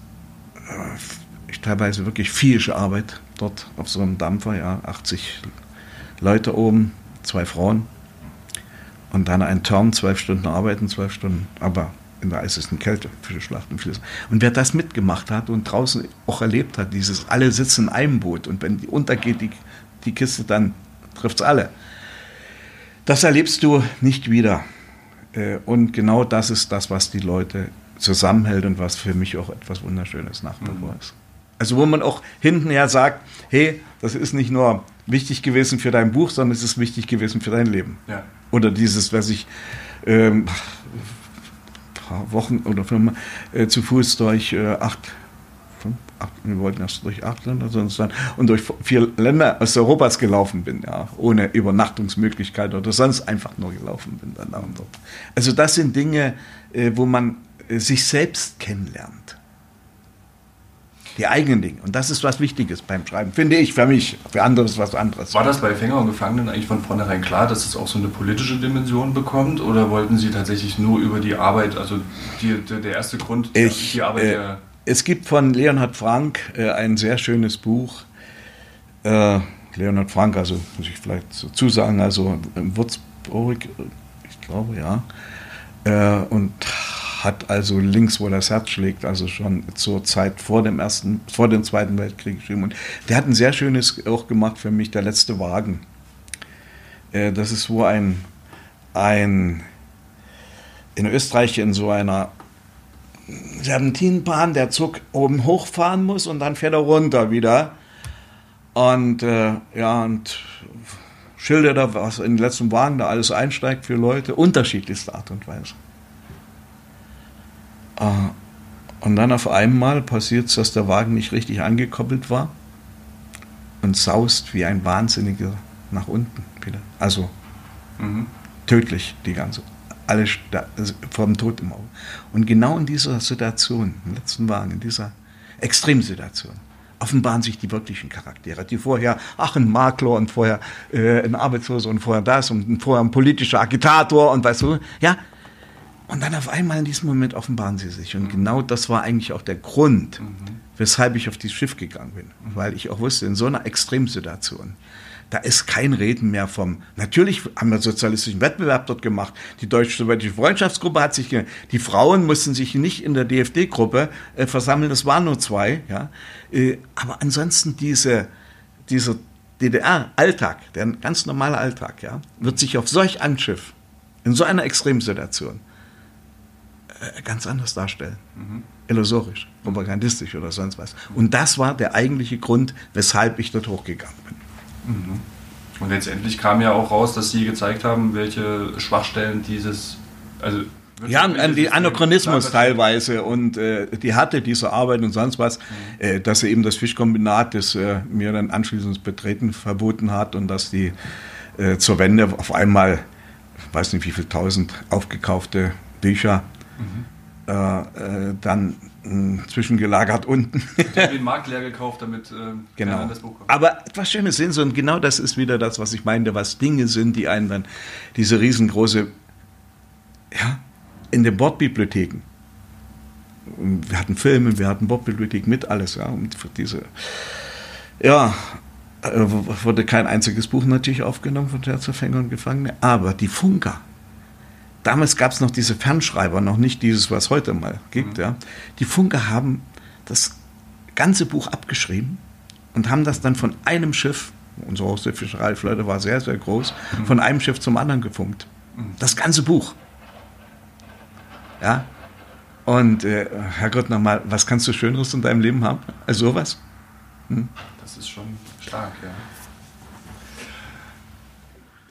äh, teilweise wirklich physische Arbeit dort auf so einem Dampfer, ja, 80 Leute oben, zwei Frauen und dann ein Turn, zwölf Stunden arbeiten, zwölf Stunden, aber in der eisesten Kälte, Fischeschlacht und vieles. Und wer das mitgemacht hat und draußen auch erlebt hat, dieses alle sitzen in einem Boot und wenn die untergeht, die, die Kiste, dann trifft es alle. Das erlebst du nicht wieder. Äh, und genau das ist das, was die Leute zusammenhält und was für mich auch etwas Wunderschönes nach wie vor mhm. ist. Also wo man auch hintenher sagt, hey, das ist nicht nur wichtig gewesen für dein Buch, sondern es ist wichtig gewesen für dein Leben. Ja. Oder dieses, was ich ähm, paar Wochen oder fünf, äh, zu Fuß durch äh, acht acht, wir wollten erst durch acht Länder sonst dann, und durch vier Länder Europas gelaufen bin, ja, ohne Übernachtungsmöglichkeit oder sonst einfach nur gelaufen bin dann da und dort. Also das sind Dinge, äh, wo man äh, sich selbst kennenlernt. Die eigenen Dinge. Und das ist was Wichtiges beim Schreiben, finde ich, für mich. Für andere ist was anderes. War das bei Fänger und Gefangenen eigentlich von vornherein klar, dass es auch so eine politische Dimension bekommt? Oder wollten Sie tatsächlich nur über die Arbeit, also die, der erste Grund, ich, die Arbeit äh, der es gibt von Leonhard Frank äh, ein sehr schönes Buch. Äh, Leonhard Frank, also muss ich vielleicht so zusagen, also in Würzburg, ich glaube ja, äh, und hat also links, wo das Herz schlägt, also schon zur Zeit vor dem ersten, vor dem Zweiten Weltkrieg geschrieben. Und der hat ein sehr schönes auch gemacht für mich, der letzte Wagen. Äh, das ist wo ein, ein in Österreich in so einer Serpentinenbahn, der Zug oben hochfahren muss und dann fährt er runter wieder. Und äh, ja, und schildert da, was in den letzten Wagen da alles einsteigt für Leute, unterschiedlichste Art und Weise. Äh, und dann auf einmal passiert es, dass der Wagen nicht richtig angekoppelt war und saust wie ein Wahnsinniger nach unten wieder. Also mhm. tödlich die ganze alle vom Tod im Auge. Und genau in dieser Situation, im letzten Wagen, in dieser Extremsituation, offenbaren sich die wirklichen Charaktere, die vorher, ach, ein Makler und vorher äh, ein Arbeitsloser und vorher das und vorher ein politischer Agitator und weißt du, ja. Und dann auf einmal in diesem Moment offenbaren sie sich. Und genau das war eigentlich auch der Grund, mhm. weshalb ich auf dieses Schiff gegangen bin. Weil ich auch wusste, in so einer Extremsituation, da ist kein Reden mehr vom. Natürlich haben wir sozialistischen Wettbewerb dort gemacht. Die deutsch-sowjetische Freundschaftsgruppe hat sich. Die Frauen mussten sich nicht in der DFD-Gruppe äh, versammeln, das waren nur zwei. Ja. Äh, aber ansonsten diese, dieser DDR-Alltag, der ganz normale Alltag, ja, wird sich auf solch ein Schiff, in so einer Extremsituation, äh, ganz anders darstellen. Mhm. Illusorisch, propagandistisch oder sonst was. Und das war der eigentliche Grund, weshalb ich dort hochgegangen bin. Mhm. Und letztendlich kam ja auch raus, dass Sie gezeigt haben, welche Schwachstellen dieses, also ja, an die Anachronismus teilweise und äh, die Härte dieser Arbeit und sonst was, mhm. äh, dass er eben das Fischkombinat, das äh, mir dann anschließend Betreten verboten hat und dass die äh, zur Wende auf einmal, ich weiß nicht wie viele tausend aufgekaufte Bücher, mhm. Äh, äh, dann zwischengelagert unten. Ich habe den Markt leer gekauft, damit äh, genau. das Buch kommt. Aber was Schönes sind so, und genau das ist wieder das, was ich meinte, was Dinge sind, die einen dann diese riesengroße, ja, in den Bordbibliotheken. Wir hatten Filme, wir hatten Bordbibliothek mit alles, ja, und für diese, ja, äh, wurde kein einziges Buch natürlich aufgenommen von Scherzerfänger und Gefangene, aber die Funker, damals gab es noch diese Fernschreiber, noch nicht dieses, was heute mal gibt. Mhm. Ja. Die Funker haben das ganze Buch abgeschrieben und haben das dann von einem Schiff, unsere große Fischereiflotte war sehr, sehr groß, mhm. von einem Schiff zum anderen gefunkt. Mhm. Das ganze Buch. Ja. Und äh, Herrgott, nochmal, was kannst du Schöneres in deinem Leben haben als sowas? Hm? Das ist schon stark, ja.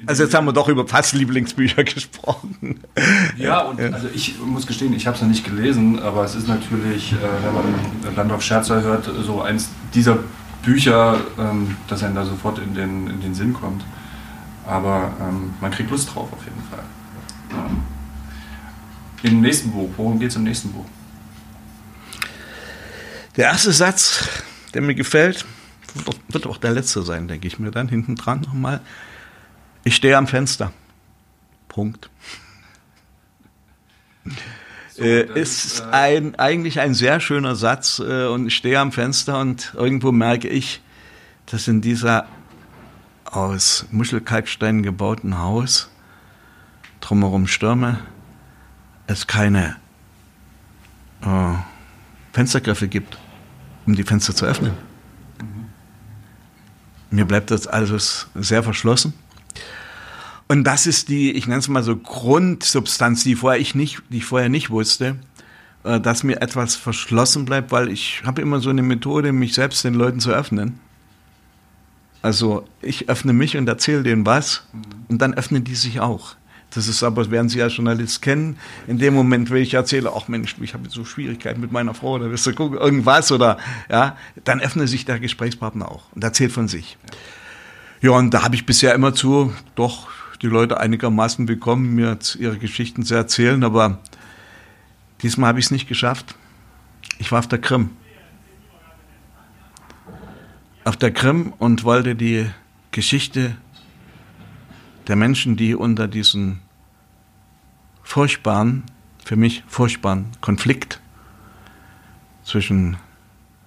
Also jetzt haben wir doch über fast Lieblingsbücher gesprochen. Ja, und also ich muss gestehen, ich habe es noch nicht gelesen, aber es ist natürlich, äh, wenn man Landorf Scherzer hört, so eins dieser Bücher, ähm, dass einem da sofort in den, in den Sinn kommt. Aber ähm, man kriegt Lust drauf auf jeden Fall. Im nächsten Buch, worum geht es im nächsten Buch? Der erste Satz, der mir gefällt, wird auch der letzte sein, denke ich mir dann hinten dran nochmal. Ich stehe am Fenster. Punkt. So, äh, ist äh, ein, eigentlich ein sehr schöner Satz äh, und ich stehe am Fenster und irgendwo merke ich, dass in dieser aus Muschelkalksteinen gebauten Haus drumherum Stürme es keine äh, Fenstergriffe gibt, um die Fenster zu öffnen. Mhm. Mir bleibt das alles sehr verschlossen. Und das ist die, ich nenne es mal so Grundsubstanz, die vorher ich nicht, die ich vorher nicht wusste, äh, dass mir etwas verschlossen bleibt, weil ich habe immer so eine Methode, mich selbst den Leuten zu öffnen. Also ich öffne mich und erzähle denen was mhm. und dann öffnen die sich auch. Das ist aber, werden Sie als Journalist kennen, in dem Moment, wenn ich erzähle, ach Mensch, ich habe so Schwierigkeiten mit meiner Frau, oder wirst du gucken, irgendwas oder ja, dann öffnet sich der Gesprächspartner auch und erzählt von sich. Ja, und da habe ich bisher immer zu, doch die Leute einigermaßen bekommen, mir ihre Geschichten zu erzählen, aber diesmal habe ich es nicht geschafft. Ich war auf der Krim. Auf der Krim und wollte die Geschichte der Menschen, die unter diesen furchtbaren, für mich furchtbaren Konflikt zwischen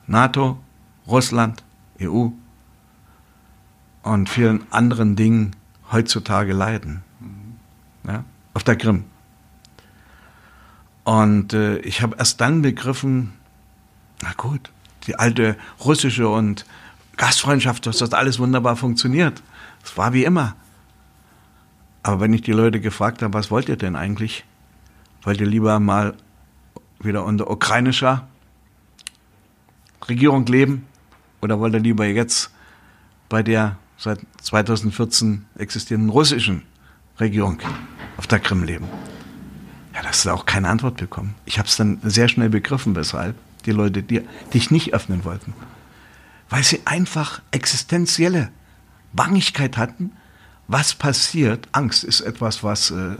NATO, Russland, EU und vielen anderen Dingen heutzutage leiden. Ja, auf der Krim. Und äh, ich habe erst dann begriffen, na gut, die alte russische und Gastfreundschaft, dass das alles wunderbar funktioniert. Es war wie immer. Aber wenn ich die Leute gefragt habe, was wollt ihr denn eigentlich? Wollt ihr lieber mal wieder unter ukrainischer Regierung leben? Oder wollt ihr lieber jetzt bei der seit 2014 existierenden russischen Regierung auf der Krim leben? Ja, das ist auch keine Antwort bekommen. Ich habe es dann sehr schnell begriffen, weshalb die Leute die, dich nicht öffnen wollten. Weil sie einfach existenzielle Bangigkeit hatten. Was passiert? Angst ist etwas, was äh,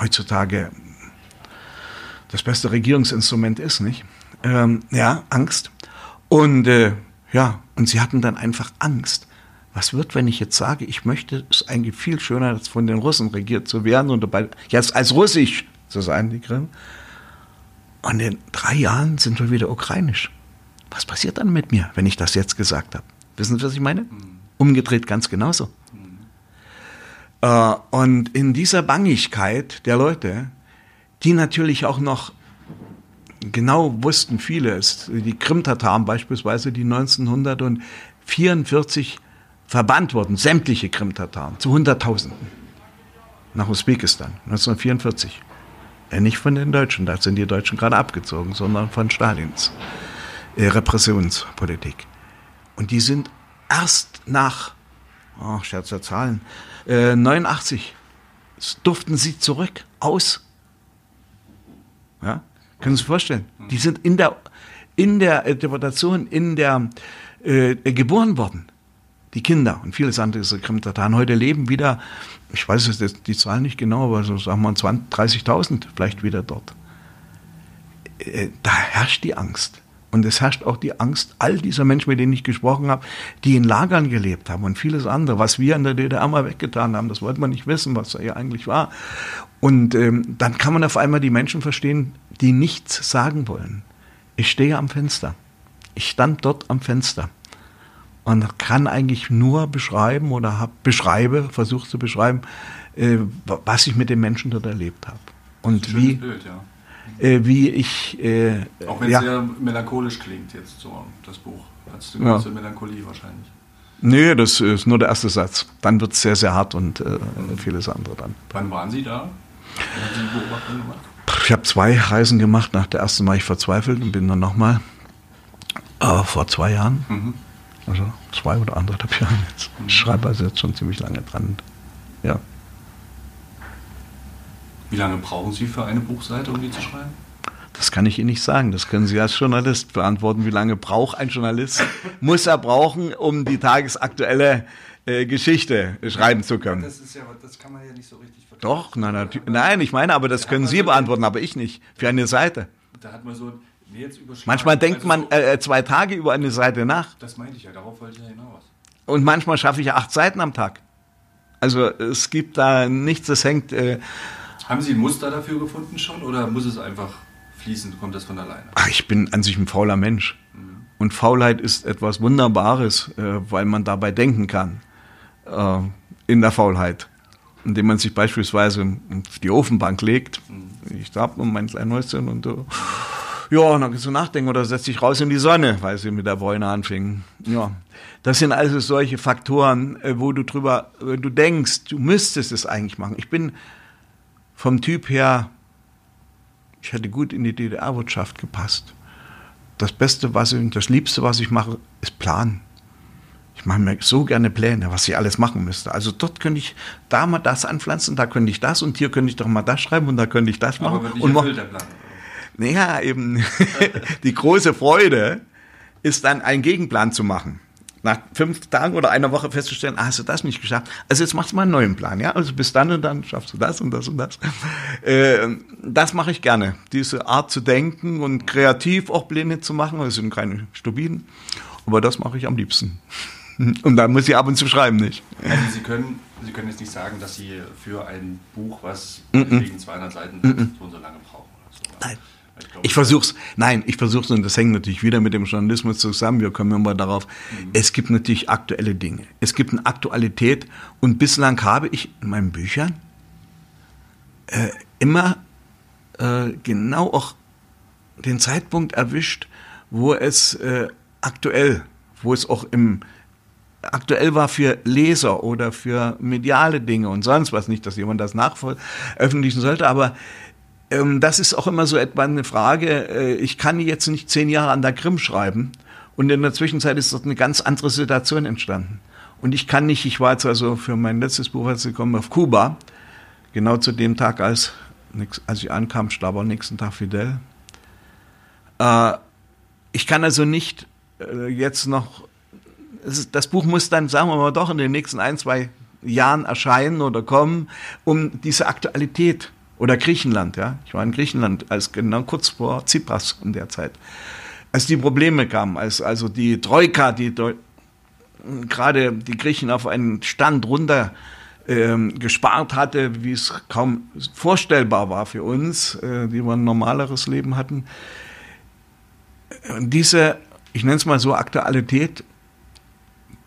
heutzutage das beste Regierungsinstrument ist, nicht? Ähm, ja, Angst. Und äh, ja, und sie hatten dann einfach Angst, was wird, wenn ich jetzt sage, ich möchte es eigentlich viel schöner, als von den Russen regiert zu werden und dabei jetzt als russisch zu sein, die Krim. Und in drei Jahren sind wir wieder ukrainisch. Was passiert dann mit mir, wenn ich das jetzt gesagt habe? Wissen Sie, was ich meine? Umgedreht ganz genauso. Äh, und in dieser Bangigkeit der Leute, die natürlich auch noch genau wussten vieles, die Krim-Tataren beispielsweise, die 1944 verbannt wurden, sämtliche Krim-Tataren, zu Hunderttausenden, nach Usbekistan, 1944. Äh, nicht von den Deutschen, da sind die Deutschen gerade abgezogen, sondern von Stalins äh, Repressionspolitik. Und die sind erst nach, oh, Scherz der Zahlen, äh, 89 durften sie zurück aus. Ja? Können Sie sich vorstellen? Die sind in der, in der Deportation, in der äh, geboren worden die Kinder und vieles andere ist Krim-Tataren heute leben wieder, ich weiß jetzt die Zahl nicht genau, aber so sagen wir 30.000 vielleicht wieder dort. Äh, da herrscht die Angst. Und es herrscht auch die Angst all dieser Menschen, mit denen ich gesprochen habe, die in Lagern gelebt haben und vieles andere, was wir in der DDR mal weggetan haben. Das wollte man nicht wissen, was da hier eigentlich war. Und ähm, dann kann man auf einmal die Menschen verstehen, die nichts sagen wollen. Ich stehe am Fenster. Ich stand dort am Fenster und kann eigentlich nur beschreiben oder hab, beschreibe, versuche zu beschreiben, äh, was ich mit den Menschen dort erlebt habe. Und wie, Bild, ja. äh, wie ich. Äh, Auch wenn es ja, sehr melancholisch klingt, jetzt so das Buch. Hast du eine ja. Melancholie wahrscheinlich. Nee, das ist nur der erste Satz. Dann wird es sehr, sehr hart und äh, mhm. vieles andere dann. Wann waren Sie da? Wann haben Sie die Beobachtung gemacht? Ich habe zwei Reisen gemacht. Nach der ersten war ich verzweifelt und bin dann nochmal äh, vor zwei Jahren. Mhm. Also zwei oder anderthalb Jahre jetzt. Ich schreibe also jetzt schon ziemlich lange dran. Ja. Wie lange brauchen Sie für eine Buchseite, um die zu schreiben? Das kann ich Ihnen nicht sagen. Das können Sie als Journalist beantworten. Wie lange braucht ein Journalist? Muss er brauchen, um die tagesaktuelle äh, Geschichte schreiben zu können? Das, ja, das kann man ja nicht so richtig verstehen. Doch, nein, nein, ich meine, aber das können Sie beantworten, aber ich nicht. Für eine Seite. Da hat man so Manchmal denkt also man äh, zwei Tage über eine Seite nach. Das meinte ich ja, darauf wollte ich ja hinaus. Und manchmal schaffe ich acht Seiten am Tag. Also es gibt da nichts, das hängt. Äh, Haben Sie ein Muster dafür gefunden schon oder muss es einfach fließen, kommt das von alleine? Ach, ich bin an sich ein fauler Mensch. Mhm. Und Faulheit ist etwas Wunderbares, äh, weil man dabei denken kann. Äh, in der Faulheit. Indem man sich beispielsweise auf die Ofenbank legt. Mhm. Ich habe mein kleines Häuschen und so. Ja, dann kannst du nachdenken oder setz dich raus in die Sonne, weil sie mit der Bräune anfingen. Ja. Das sind also solche Faktoren, äh, wo du drüber, du denkst, du müsstest es eigentlich machen. Ich bin vom Typ her, ich hätte gut in die DDR-Wirtschaft gepasst. Das Beste, was ich, das Liebste, was ich mache, ist planen. Ich mache mir so gerne Pläne, was ich alles machen müsste. Also dort könnte ich da mal das anpflanzen, da könnte ich das und hier könnte ich doch mal das schreiben und da könnte ich das machen. Aber nicht und erfüllt, der Plan. Naja, eben die große Freude ist dann einen Gegenplan zu machen. Nach fünf Tagen oder einer Woche festzustellen, ah, hast du das nicht geschafft. Also jetzt machst du mal einen neuen Plan, ja. Also bis dann und dann schaffst du das und das und das. Äh, das mache ich gerne. Diese Art zu denken und kreativ auch Pläne zu machen. Das sind keine Stupiden. Aber das mache ich am liebsten. Und dann muss ich ab und zu schreiben, nicht? Also Sie können, Sie können jetzt nicht sagen, dass Sie für ein Buch, was mm -mm. wegen 200 Seiten mm so und so lange brauchen. So. Nein. Ich versuch's, nein, ich versuch's und das hängt natürlich wieder mit dem Journalismus zusammen. Wir kommen immer darauf. Mhm. Es gibt natürlich aktuelle Dinge. Es gibt eine Aktualität und bislang habe ich in meinen Büchern äh, immer äh, genau auch den Zeitpunkt erwischt, wo es äh, aktuell, wo es auch im aktuell war für Leser oder für mediale Dinge und sonst was nicht, dass jemand das nachveröffentlichen sollte, aber das ist auch immer so etwa eine Frage. Äh, ich kann jetzt nicht zehn Jahre an der Krim schreiben und in der Zwischenzeit ist dort eine ganz andere Situation entstanden. Und ich kann nicht, ich war jetzt also für mein letztes Buch als gekommen auf Kuba, genau zu dem Tag, als, als ich ankam, starb am nächsten Tag Fidel. Äh, ich kann also nicht äh, jetzt noch, das Buch muss dann, sagen wir mal, doch in den nächsten ein, zwei Jahren erscheinen oder kommen, um diese Aktualität oder Griechenland, ja. Ich war in Griechenland, als genau kurz vor Tsipras in der Zeit. Als die Probleme kamen, als also die Troika, die gerade die Griechen auf einen Stand runter ähm, gespart hatte, wie es kaum vorstellbar war für uns, äh, die wir ein normaleres Leben hatten. Und diese, ich nenne es mal so, Aktualität,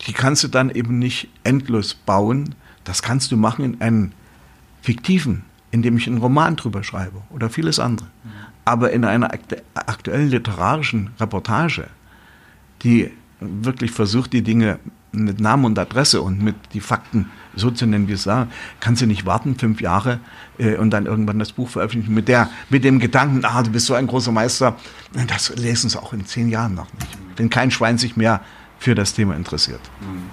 die kannst du dann eben nicht endlos bauen. Das kannst du machen in einem fiktiven indem ich einen Roman drüber schreibe oder vieles andere. Aber in einer aktuellen literarischen Reportage, die wirklich versucht, die Dinge mit Namen und Adresse und mit die Fakten so zu nennen, wie es sagen, kannst du nicht warten, fünf Jahre äh, und dann irgendwann das Buch veröffentlichen mit der, mit dem Gedanken, ah, du bist so ein großer Meister. Das lesen sie auch in zehn Jahren noch nicht. Wenn kein Schwein sich mehr für das Thema interessiert. Mhm.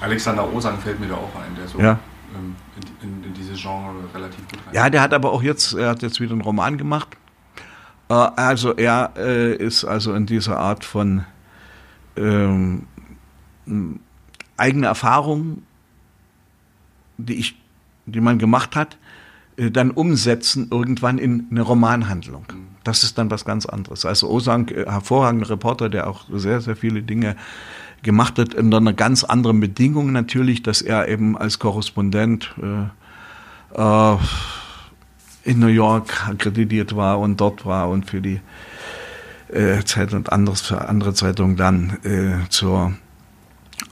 Alexander Osang fällt mir da auch ein, der so ja ähm, in, in, in, dieses Genre relativ gut rein. Ja, der hat aber auch jetzt, er hat jetzt wieder einen Roman gemacht. Äh, also er äh, ist also in dieser Art von ähm, eigene Erfahrungen, die ich, die man gemacht hat, äh, dann umsetzen irgendwann in eine Romanhandlung. Das ist dann was ganz anderes. Also Osang, äh, hervorragender Reporter, der auch sehr, sehr viele Dinge gemacht hat, unter einer ganz anderen Bedingung natürlich, dass er eben als Korrespondent äh, äh, in New York akkreditiert war und dort war und für die äh, Zeit und anderes für andere Zeitungen dann äh, zur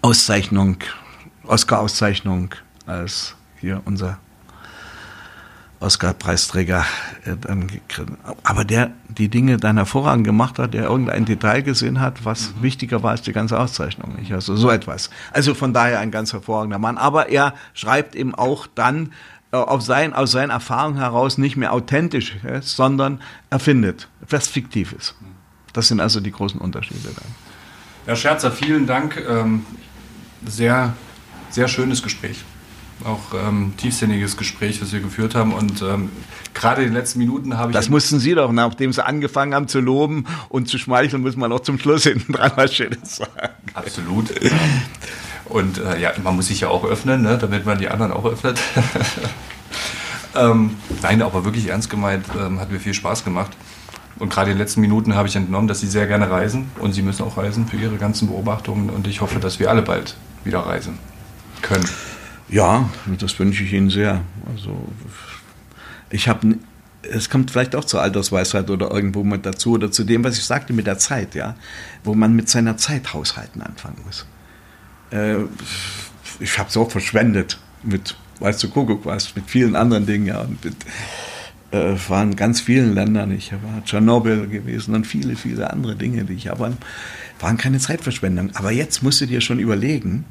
Auszeichnung, Oscar-Auszeichnung als hier unser Oscar-Preisträger äh, aber der die Dinge dann hervorragend gemacht hat, der irgendein Detail gesehen hat, was mhm. wichtiger war als die ganze Auszeichnung. Nicht? Also so etwas. Also von daher ein ganz hervorragender Mann. Aber er schreibt eben auch dann äh, auf sein, aus seinen Erfahrungen heraus nicht mehr authentisch, ja, sondern erfindet, was fiktiv ist. Das sind also die großen Unterschiede dann. Herr Scherzer, vielen Dank. Ähm, sehr, sehr schönes Gespräch auch ähm, tiefsinniges Gespräch, das wir geführt haben. Und ähm, gerade in den letzten Minuten habe ich. Das mussten Sie doch, nachdem Sie angefangen haben zu loben und zu schmeicheln, muss man auch zum Schluss hinten dran was Schönes sagen. Absolut. Und äh, ja, man muss sich ja auch öffnen, ne, damit man die anderen auch öffnet. ähm, nein, aber wirklich ernst gemeint, ähm, hat mir viel Spaß gemacht. Und gerade in den letzten Minuten habe ich entnommen, dass Sie sehr gerne reisen und Sie müssen auch reisen für Ihre ganzen Beobachtungen. Und ich hoffe, dass wir alle bald wieder reisen können. Ja, das wünsche ich Ihnen sehr. Also ich habe, es kommt vielleicht auch zur Altersweisheit oder irgendwo mit dazu oder zu dem, was ich sagte mit der Zeit, ja, wo man mit seiner Zeit haushalten anfangen muss. Äh, ich habe es auch verschwendet mit, weißt du, Kuckuck was, mit vielen anderen Dingen, ja, und mit, äh, waren ganz vielen Ländern. Ich war Tschernobyl gewesen und viele, viele andere Dinge, die ich aber waren keine Zeitverschwendung. Aber jetzt musst du dir schon überlegen,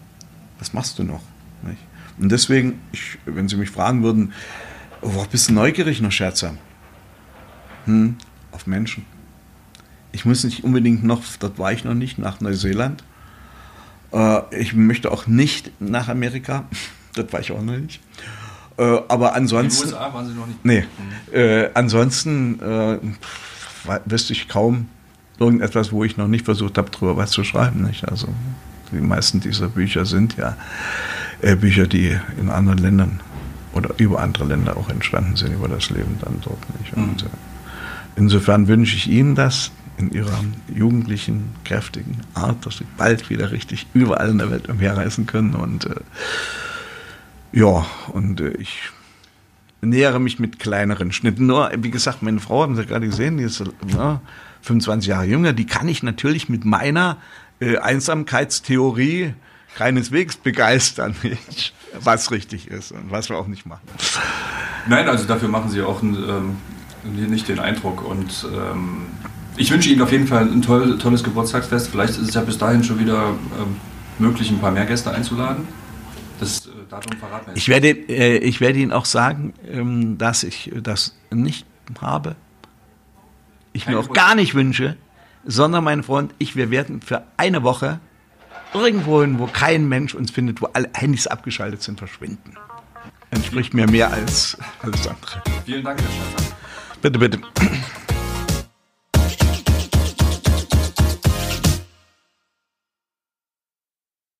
was machst du noch? Nicht? Und deswegen, ich, wenn Sie mich fragen würden, oh, bist du neugierig noch, Scherzer? Hm, auf Menschen. Ich muss nicht unbedingt noch, dort war ich noch nicht, nach Neuseeland. Äh, ich möchte auch nicht nach Amerika. dort war ich auch noch nicht. Äh, aber ansonsten. In den USA waren Sie noch nicht? Nee. Mhm. Äh, ansonsten äh, wüsste ich kaum irgendetwas, wo ich noch nicht versucht habe, darüber was zu schreiben. Nicht? Also die meisten dieser Bücher sind ja äh, Bücher, die in anderen Ländern oder über andere Länder auch entstanden sind, über das Leben dann dort nicht. Mhm. Und, äh, insofern wünsche ich Ihnen das in Ihrer jugendlichen, kräftigen Art, dass Sie bald wieder richtig überall in der Welt umherreisen können. Und äh, ja, und äh, ich nähere mich mit kleineren Schnitten. Nur, wie gesagt, meine Frau, haben Sie gerade gesehen, die ist ja, 25 Jahre jünger, die kann ich natürlich mit meiner äh, Einsamkeitstheorie keineswegs begeistern, was richtig ist und was wir auch nicht machen. Nein, also dafür machen Sie auch ähm, nicht den Eindruck. Und ähm, ich wünsche Ihnen auf jeden Fall ein toll, tolles Geburtstagsfest. Vielleicht ist es ja bis dahin schon wieder ähm, möglich, ein paar mehr Gäste einzuladen. Das äh, Datum verraten ich werde, äh, ich werde Ihnen auch sagen, ähm, dass ich das nicht habe. Ich Kein mir auch gar nicht wünsche, sondern mein Freund, ich, wir werden für eine Woche irgendwo hin, wo kein Mensch uns findet, wo alle Handys abgeschaltet sind, verschwinden. Entspricht mir mehr als alles andere. Vielen Dank, Herr Schäfer. Bitte, bitte.